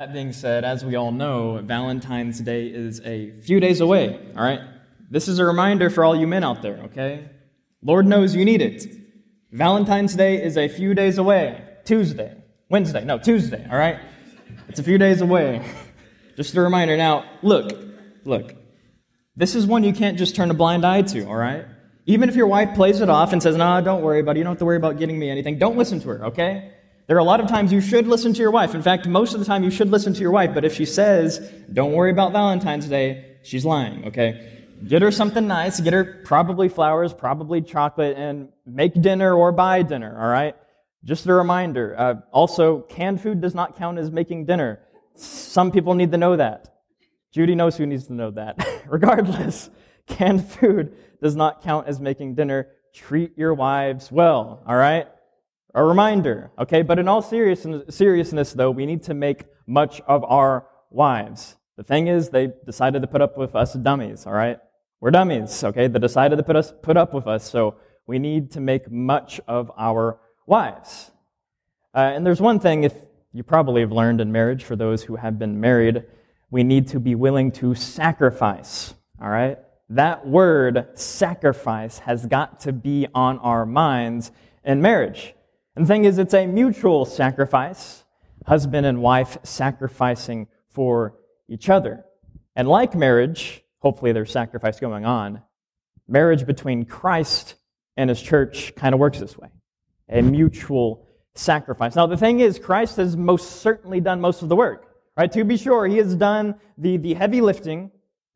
That being said, as we all know, Valentine's Day is a few days away, all right? This is a reminder for all you men out there, okay? Lord knows you need it. Valentine's Day is a few days away. Tuesday. Wednesday. No, Tuesday, all right? It's a few days away. Just a reminder. Now, look, look. This is one you can't just turn a blind eye to, all right? Even if your wife plays it off and says, nah, don't worry about it, you don't have to worry about getting me anything, don't listen to her, okay? There are a lot of times you should listen to your wife. In fact, most of the time you should listen to your wife, but if she says, don't worry about Valentine's Day, she's lying, okay? Get her something nice, get her probably flowers, probably chocolate, and make dinner or buy dinner, all right? Just a reminder. Uh, also, canned food does not count as making dinner. Some people need to know that. Judy knows who needs to know that. Regardless, canned food does not count as making dinner. Treat your wives well, all right? A reminder, okay? But in all seriousness, though, we need to make much of our wives. The thing is, they decided to put up with us dummies, all right? We're dummies, okay? They decided to put, us, put up with us, so we need to make much of our wives. Uh, and there's one thing, if you probably have learned in marriage, for those who have been married, we need to be willing to sacrifice, all right? That word, sacrifice, has got to be on our minds in marriage. And the thing is, it's a mutual sacrifice, husband and wife sacrificing for each other. And like marriage, hopefully there's sacrifice going on, marriage between Christ and his church kind of works this way a mutual sacrifice. Now, the thing is, Christ has most certainly done most of the work. Right? To be sure, he has done the, the heavy lifting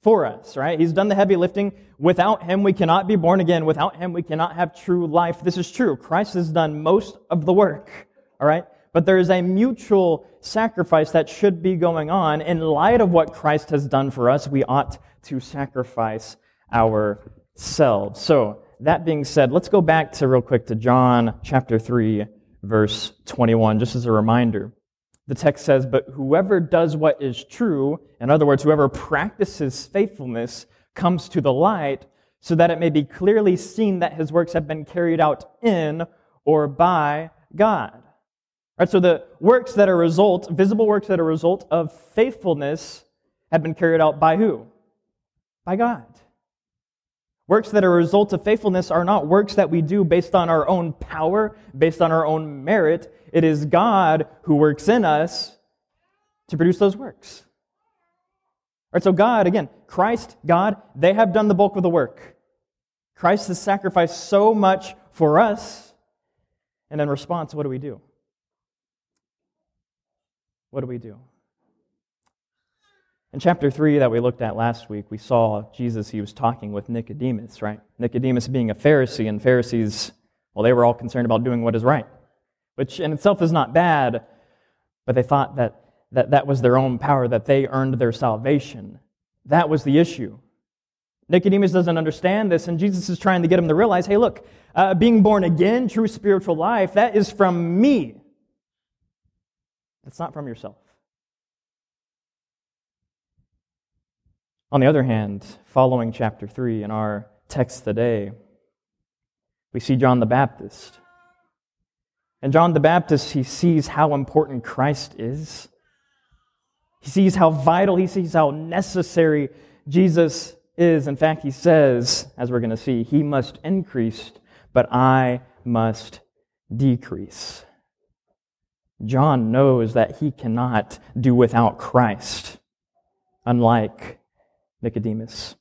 for us, right? He's done the heavy lifting. Without him, we cannot be born again. Without him, we cannot have true life. This is true. Christ has done most of the work, all right? But there is a mutual sacrifice that should be going on. In light of what Christ has done for us, we ought to sacrifice ourselves. So, that being said, let's go back to real quick to John chapter 3, verse 21, just as a reminder. The text says, But whoever does what is true, in other words, whoever practices faithfulness, comes to the light, so that it may be clearly seen that his works have been carried out in or by God. Right, so the works that are result, visible works that are result of faithfulness, have been carried out by who? By God. Works that are a result of faithfulness are not works that we do based on our own power, based on our own merit. It is God who works in us to produce those works. All right, so God, again, Christ, God, they have done the bulk of the work. Christ has sacrificed so much for us. And in response, what do we do? What do we do? In chapter 3 that we looked at last week, we saw Jesus, he was talking with Nicodemus, right? Nicodemus being a Pharisee, and Pharisees, well, they were all concerned about doing what is right, which in itself is not bad, but they thought that that, that was their own power, that they earned their salvation. That was the issue. Nicodemus doesn't understand this, and Jesus is trying to get him to realize hey, look, uh, being born again, true spiritual life, that is from me. It's not from yourself. On the other hand, following chapter 3 in our text today, we see John the Baptist. And John the Baptist, he sees how important Christ is. He sees how vital, he sees how necessary Jesus is. In fact, he says, as we're going to see, he must increase, but I must decrease. John knows that he cannot do without Christ, unlike Nicodemus.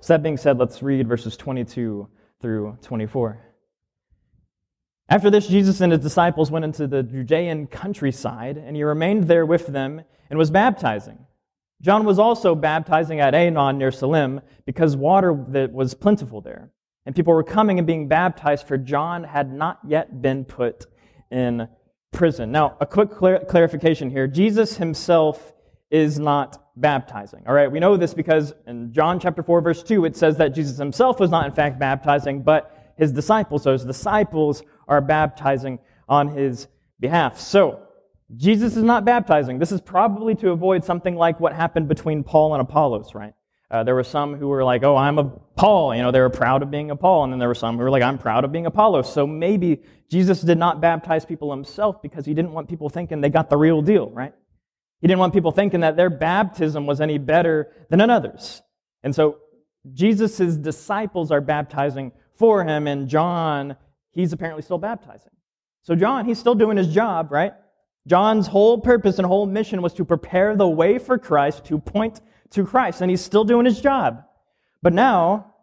So, that being said, let's read verses 22 through 24. After this, Jesus and his disciples went into the Judean countryside, and he remained there with them and was baptizing. John was also baptizing at Aenon near Salim because water that was plentiful there. And people were coming and being baptized, for John had not yet been put in prison. Now, a quick clar- clarification here Jesus himself is not baptizing. All right, we know this because in John chapter 4, verse 2, it says that Jesus himself was not, in fact, baptizing, but his disciples. So his disciples are baptizing on his behalf. So, Jesus is not baptizing. This is probably to avoid something like what happened between Paul and Apollos, right? Uh, there were some who were like, oh, I'm a Paul. You know, they were proud of being a Paul. And then there were some who were like, I'm proud of being Apollos. So maybe Jesus did not baptize people himself because he didn't want people thinking they got the real deal, right? He didn't want people thinking that their baptism was any better than another's. And so Jesus' disciples are baptizing for him, and John, he's apparently still baptizing. So, John, he's still doing his job, right? John's whole purpose and whole mission was to prepare the way for Christ, to point to Christ, and he's still doing his job. But now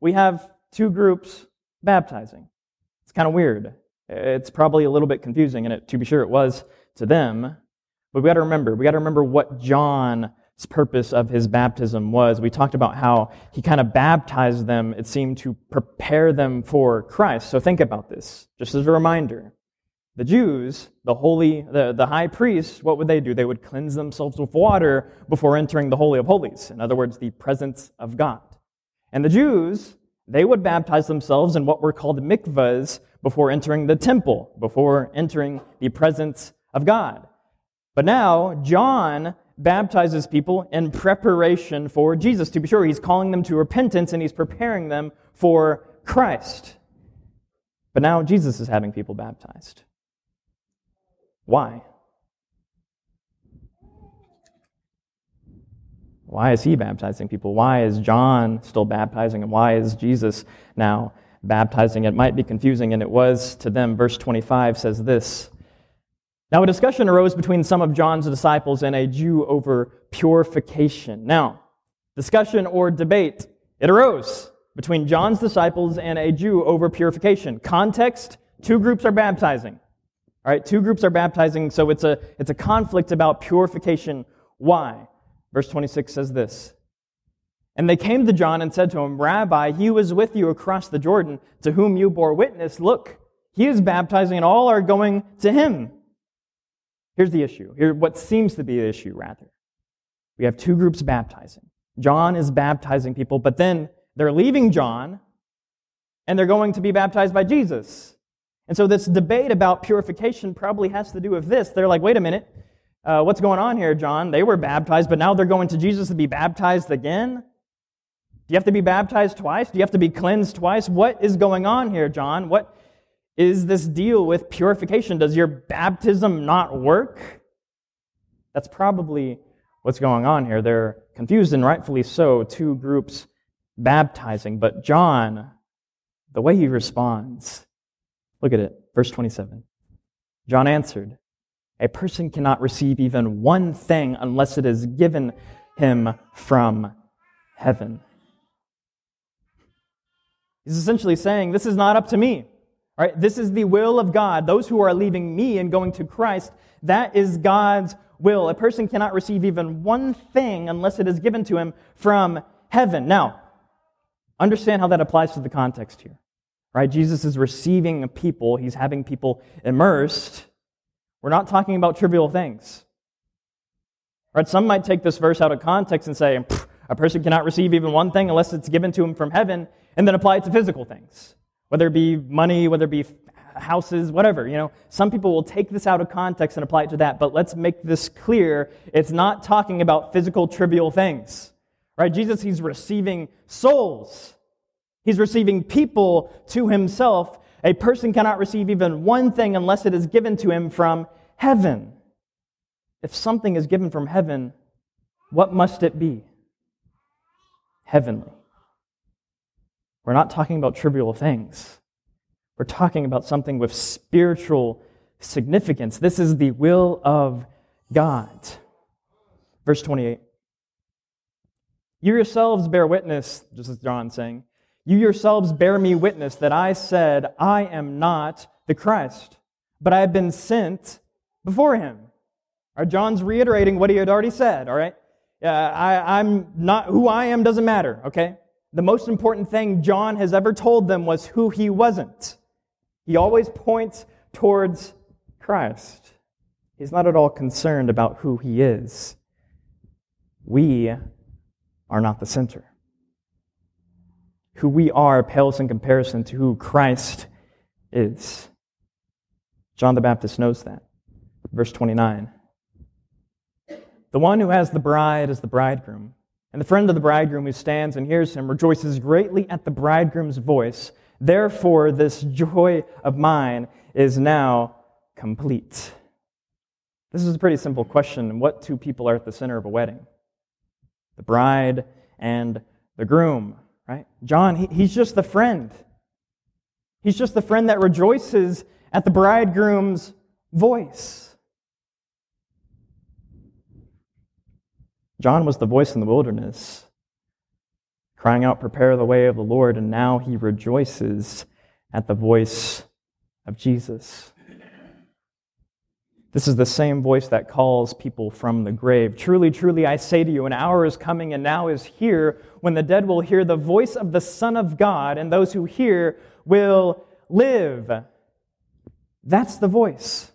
we have two groups baptizing. It's kind of weird. It's probably a little bit confusing, and it, to be sure it was to them. But we got to remember, we got to remember what John's purpose of his baptism was. We talked about how he kind of baptized them, it seemed to prepare them for Christ. So think about this, just as a reminder. The Jews, the holy, the, the high priests, what would they do? They would cleanse themselves with water before entering the Holy of Holies. In other words, the presence of God. And the Jews, they would baptize themselves in what were called mikvahs before entering the temple, before entering the presence of God. But now, John baptizes people in preparation for Jesus. To be sure, he's calling them to repentance and he's preparing them for Christ. But now Jesus is having people baptized. Why? Why is he baptizing people? Why is John still baptizing? And why is Jesus now baptizing? It might be confusing, and it was to them. Verse 25 says this Now, a discussion arose between some of John's disciples and a Jew over purification. Now, discussion or debate, it arose between John's disciples and a Jew over purification. Context two groups are baptizing. All right, two groups are baptizing, so it's a, it's a conflict about purification. Why? Verse 26 says this And they came to John and said to him, Rabbi, he was with you across the Jordan, to whom you bore witness. Look, he is baptizing, and all are going to him. Here's the issue. Here, what seems to be the issue, rather. We have two groups baptizing. John is baptizing people, but then they're leaving John, and they're going to be baptized by Jesus. And so this debate about purification probably has to do with this. They're like, wait a minute, uh, what's going on here, John? They were baptized, but now they're going to Jesus to be baptized again? Do you have to be baptized twice? Do you have to be cleansed twice? What is going on here, John? What is this deal with purification? Does your baptism not work? That's probably what's going on here. They're confused, and rightfully so, two groups baptizing. But John, the way he responds, Look at it, verse 27. John answered, A person cannot receive even one thing unless it is given him from heaven. He's essentially saying, This is not up to me. All right, this is the will of God. Those who are leaving me and going to Christ, that is God's will. A person cannot receive even one thing unless it is given to him from heaven. Now, understand how that applies to the context here right? Jesus is receiving people, he's having people immersed. We're not talking about trivial things. Right? Some might take this verse out of context and say, a person cannot receive even one thing unless it's given to him from heaven, and then apply it to physical things, whether it be money, whether it be houses, whatever. You know, some people will take this out of context and apply it to that, but let's make this clear. It's not talking about physical, trivial things. Right? Jesus, he's receiving souls. He's receiving people to himself. A person cannot receive even one thing unless it is given to him from heaven. If something is given from heaven, what must it be? Heavenly. We're not talking about trivial things. We're talking about something with spiritual significance. This is the will of God. Verse 28. You yourselves bear witness, just as John saying, you yourselves bear me witness that I said, I am not the Christ, but I have been sent before him. Right, John's reiterating what he had already said, all right? Uh, I, I'm not, who I am doesn't matter, okay? The most important thing John has ever told them was who he wasn't. He always points towards Christ. He's not at all concerned about who he is. We are not the center who we are pales in comparison to who Christ is. John the Baptist knows that. Verse 29. The one who has the bride is the bridegroom, and the friend of the bridegroom who stands and hears him rejoices greatly at the bridegroom's voice. Therefore, this joy of mine is now complete. This is a pretty simple question. What two people are at the center of a wedding? The bride and the groom, right? John, he, he's just the friend. He's just the friend that rejoices at the bridegroom's voice. John was the voice in the wilderness, crying out, Prepare the way of the Lord, and now he rejoices at the voice of Jesus. This is the same voice that calls people from the grave. Truly, truly, I say to you, an hour is coming and now is here when the dead will hear the voice of the Son of God, and those who hear will live. That's the voice.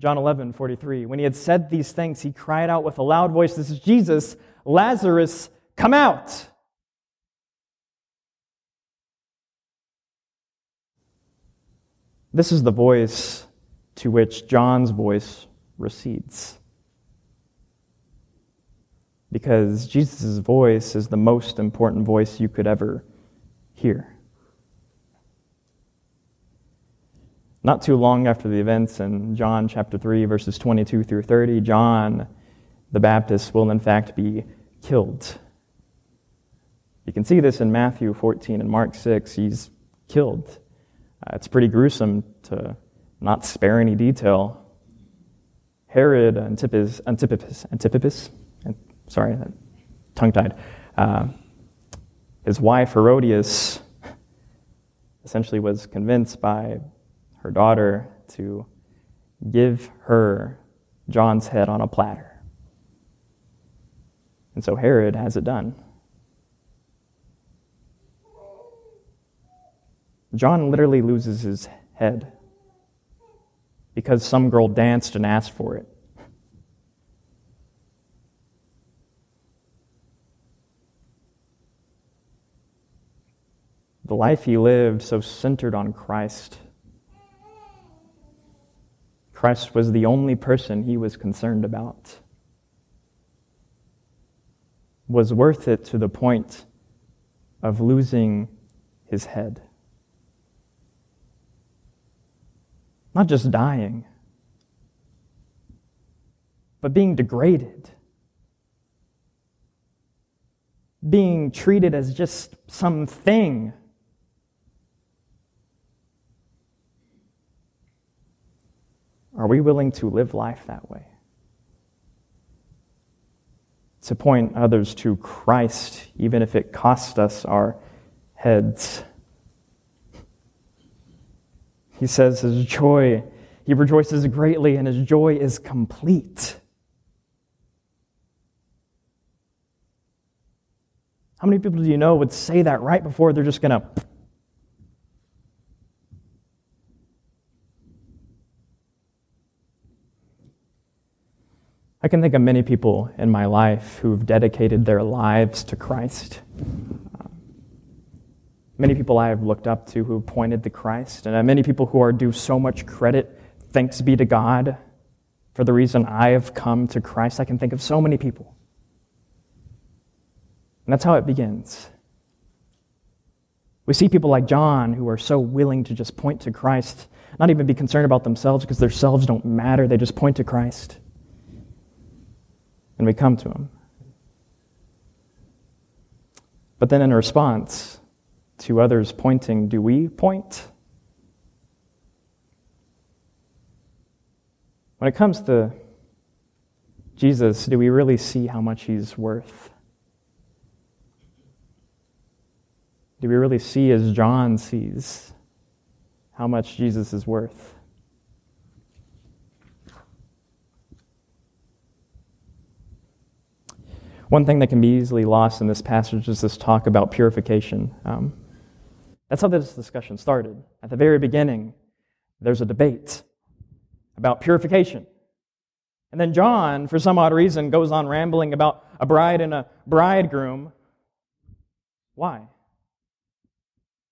John 11, 43. When he had said these things, he cried out with a loud voice, This is Jesus, Lazarus, come out. This is the voice to which John's voice recedes. Because Jesus' voice is the most important voice you could ever hear. Not too long after the events in John chapter 3, verses 22 through 30, John the Baptist will in fact be killed. You can see this in Matthew 14 and Mark 6. He's killed. Uh, it's pretty gruesome to not spare any detail. Herod Antipas, Antipas, Antipas, sorry, tongue tied. Uh, his wife Herodias essentially was convinced by her daughter to give her John's head on a platter. And so Herod has it done. John literally loses his head because some girl danced and asked for it. The life he lived, so centered on Christ. Christ was the only person he was concerned about. Was worth it to the point of losing his head. Not just dying, but being degraded, being treated as just something. Are we willing to live life that way? To point others to Christ, even if it costs us our heads. He says his joy, he rejoices greatly, and his joy is complete. How many people do you know would say that right before they're just going to? I can think of many people in my life who've dedicated their lives to Christ many people I have looked up to who pointed to Christ, and many people who are due so much credit, thanks be to God, for the reason I have come to Christ. I can think of so many people. And that's how it begins. We see people like John who are so willing to just point to Christ, not even be concerned about themselves because their selves don't matter. They just point to Christ. And we come to him. But then in response, to others pointing, do we point? When it comes to Jesus, do we really see how much he's worth? Do we really see as John sees how much Jesus is worth? One thing that can be easily lost in this passage is this talk about purification. Um, that's how this discussion started. At the very beginning, there's a debate about purification. And then John, for some odd reason, goes on rambling about a bride and a bridegroom. Why?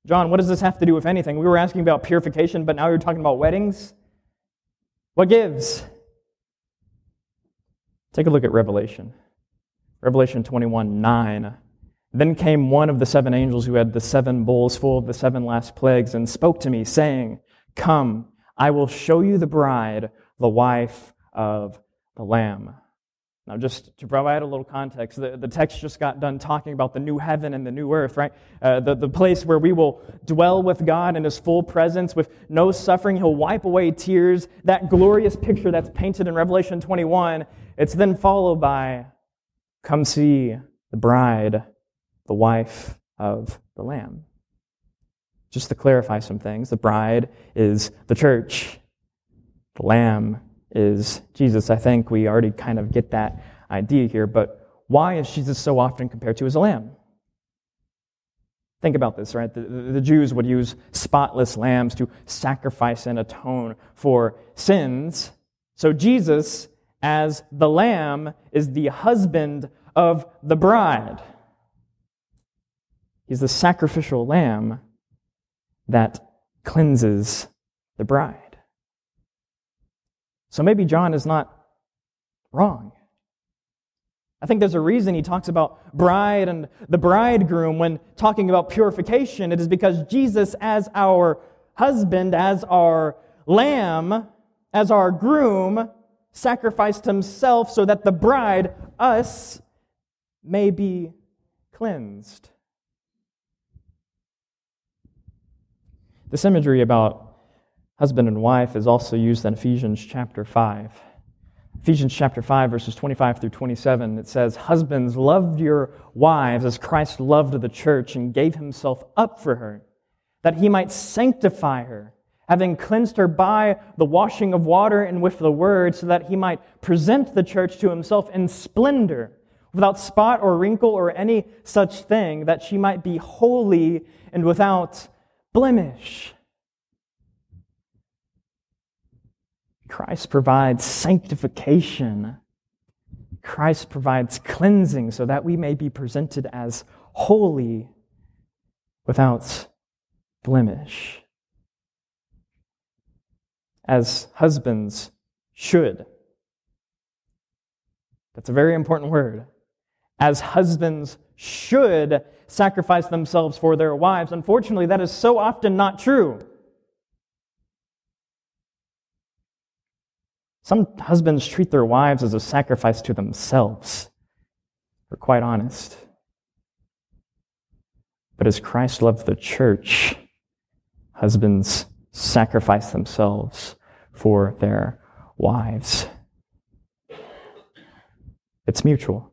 John, what does this have to do with anything? We were asking about purification, but now you're talking about weddings? What gives? Take a look at Revelation. Revelation 21 9. Then came one of the seven angels who had the seven bowls full of the seven last plagues and spoke to me, saying, Come, I will show you the bride, the wife of the Lamb. Now, just to provide a little context, the, the text just got done talking about the new heaven and the new earth, right? Uh, the, the place where we will dwell with God in His full presence with no suffering. He'll wipe away tears. That glorious picture that's painted in Revelation 21. It's then followed by, Come see the bride, the wife of the Lamb. Just to clarify some things, the bride is the church, the Lamb is Jesus. I think we already kind of get that idea here, but why is Jesus so often compared to as a lamb? Think about this, right? The, the, Jews would use spotless lambs to sacrifice and atone for sins. So Jesus, as the lamb, is the husband of the bride. He's the sacrificial lamb that cleanses the bride. So maybe John is not wrong. I think there's a reason he talks about bride and the bridegroom when talking about purification. It is because Jesus, as our husband, as our lamb, as our groom, sacrificed himself so that the bride, us, may be cleansed. This imagery about husband and wife is also used in Ephesians chapter 5. Ephesians chapter 5, verses 25 through 27, it says, Husbands, loved your wives as Christ loved the church and gave himself up for her, that he might sanctify her, having cleansed her by the washing of water and with the word, so that he might present the church to himself in splendor, without spot or wrinkle or any such thing, that she might be holy and without blemish. Christ provides sanctification. Christ provides cleansing so that we may be presented as holy without blemish. As husbands should. That's a very important word. As husbands should sacrifice themselves for their wives. Unfortunately, that is so often not true. Some husbands treat their wives as a sacrifice to themselves. We're quite honest. But as Christ loved the church, husbands sacrifice themselves for their wives. It's mutual.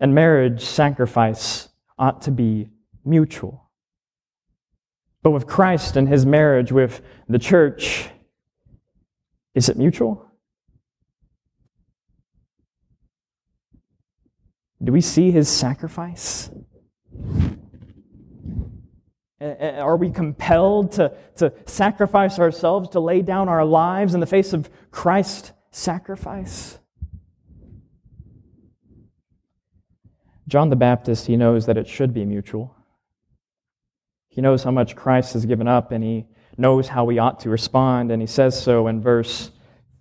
And marriage sacrifice ought to be mutual. But with Christ and his marriage with the church, is it mutual? Do we see his sacrifice? Are we compelled to, to sacrifice ourselves, to lay down our lives in the face of Christ's sacrifice? John the Baptist, he knows that it should be mutual. He knows how much Christ has given up, and he knows how we ought to respond, and he says so in verse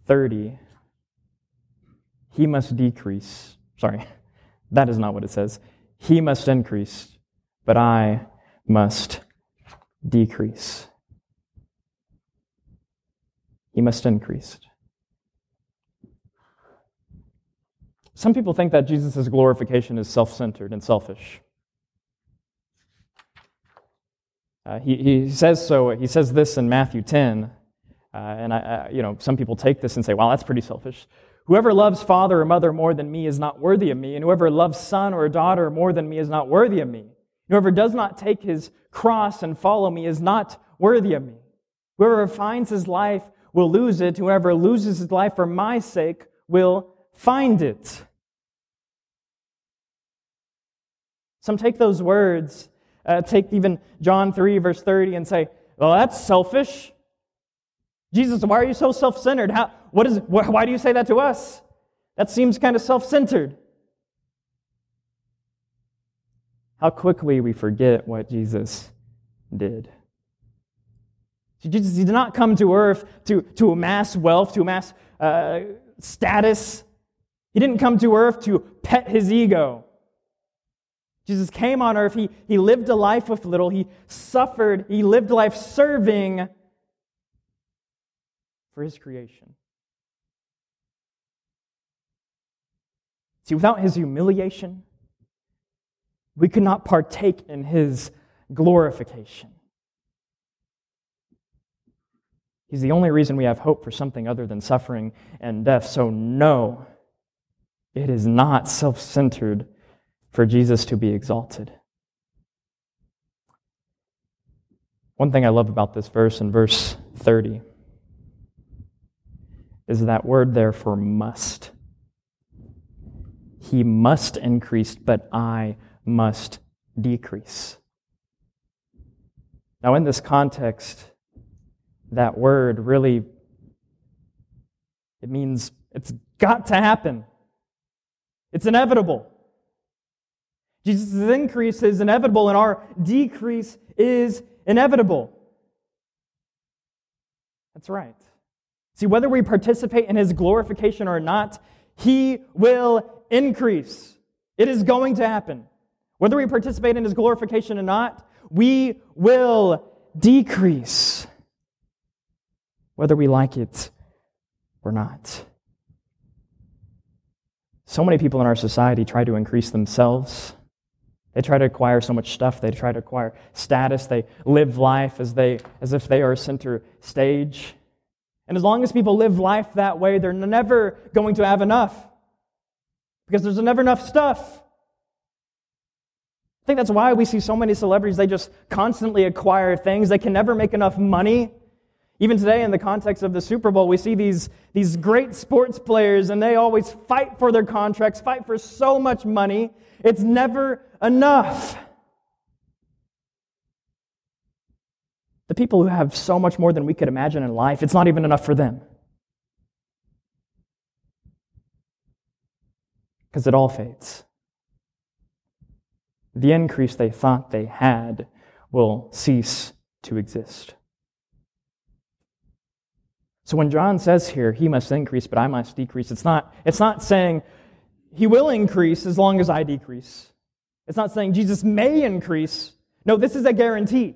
30. He must decrease. Sorry, that is not what it says. He must increase, but I must decrease. He must increase. Some people think that Jesus' glorification is self centered and selfish. Uh, he, he says so, he says this in Matthew 10, uh, and I, I, you know, some people take this and say, well, that's pretty selfish. Whoever loves father or mother more than me is not worthy of me, and whoever loves son or daughter more than me is not worthy of me. Whoever does not take his cross and follow me is not worthy of me. Whoever finds his life will lose it. Whoever loses his life for my sake will find it. Some take those words uh, take even John 3, verse 30, and say, well, that's selfish. Jesus, why are you so self centered? Why do you say that to us? That seems kind of self centered. How quickly we forget what Jesus did. Jesus did not come to earth to, to amass wealth, to amass uh, status. He didn't come to earth to pet his ego. Jesus came on earth. He, he lived a life with little. He suffered. He lived life serving for his creation. See, without his humiliation, we could not partake in his glorification. He's the only reason we have hope for something other than suffering and death. So, no, it is not self centered for Jesus to be exalted. One thing I love about this verse in verse 30 is that word there for must. He must increase, but I must decrease. Now, in this context, that word really it means it's got to happen. It's inevitable. Jesus' increase is inevitable, and our decrease is inevitable. That's right. See, whether we participate in his glorification or not, he will increase. It is going to happen. Whether we participate in his glorification or not, we will decrease. Whether we like it or not. So many people in our society try to increase themselves. They try to acquire so much stuff. They try to acquire status. They live life as, they, as if they are center stage. And as long as people live life that way, they're never going to have enough because there's never enough stuff. I think that's why we see so many celebrities, they just constantly acquire things. They can never make enough money. Even today, in the context of the Super Bowl, we see these, these great sports players, and they always fight for their contracts, fight for so much money. It's never enough. The people who have so much more than we could imagine in life, it's not even enough for them. Because it all fades. The increase they thought they had will cease to exist. So when John says here, he must increase, but I must decrease, it's not, it's not saying he will increase as long as I decrease. It's not saying Jesus may increase. No, this is a guarantee.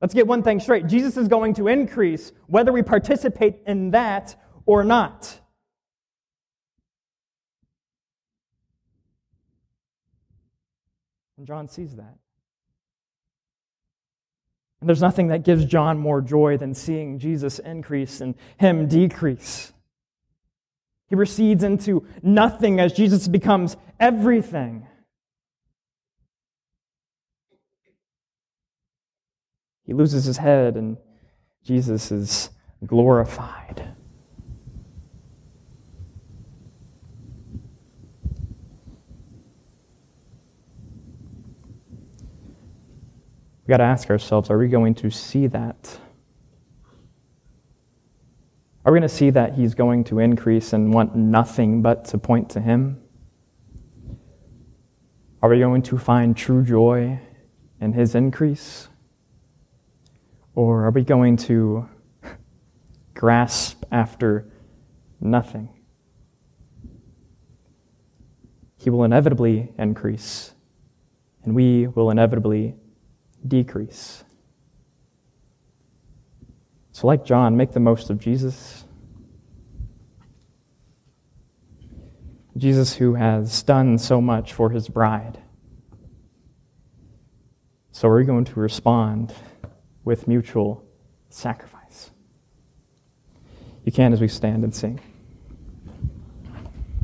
Let's get one thing straight Jesus is going to increase whether we participate in that or not. And John sees that. And there's nothing that gives John more joy than seeing Jesus increase and him decrease. He recedes into nothing as Jesus becomes everything. He loses his head, and Jesus is glorified. We got to ask ourselves are we going to see that? Are we going to see that he's going to increase and want nothing but to point to him? Are we going to find true joy in his increase? Or are we going to grasp after nothing? He will inevitably increase, and we will inevitably decrease. So, like John, make the most of Jesus. Jesus, who has done so much for his bride. So, we're we going to respond? with mutual sacrifice. You can as we stand and sing.